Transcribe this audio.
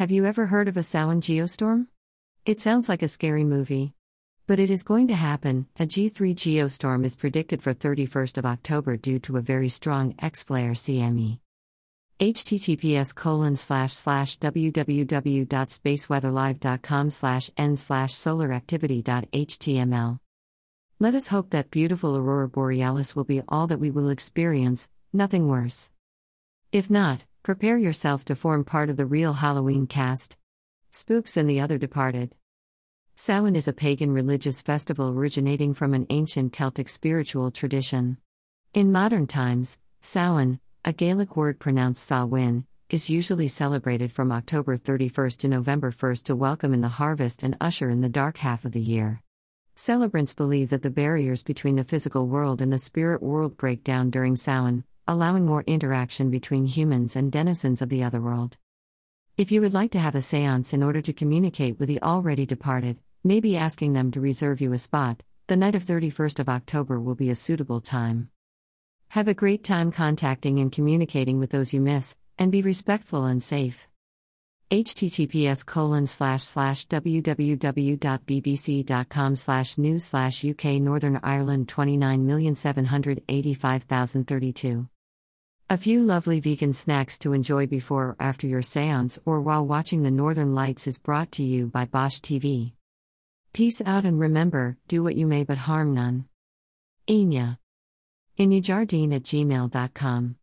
Have you ever heard of a Samhain geostorm? It sounds like a scary movie. But it is going to happen. A G3 geostorm is predicted for 31st of October due to a very strong X-flare CME. https colon slash slash www.spaceweatherlive.com slash n slash solaractivity.html. Let us hope that beautiful aurora borealis will be all that we will experience, nothing worse. If not, prepare yourself to form part of the real Halloween cast. Spooks and the Other Departed. Samhain is a pagan religious festival originating from an ancient Celtic spiritual tradition. In modern times, Samhain, a Gaelic word pronounced Samhain, is usually celebrated from October 31st to November 1st to welcome in the harvest and usher in the dark half of the year. Celebrants believe that the barriers between the physical world and the spirit world break down during Samhain, allowing more interaction between humans and denizens of the other world. If you would like to have a seance in order to communicate with the already departed, maybe asking them to reserve you a spot, the night of 31st of October will be a suitable time. Have a great time contacting and communicating with those you miss, and be respectful and safe https colon slash slash www.bbc.com slash news slash uk northern ireland 29785032 a few lovely vegan snacks to enjoy before or after your seance or while watching the northern lights is brought to you by bosh tv peace out and remember do what you may but harm none. Enya. Inyajardine at gmail.com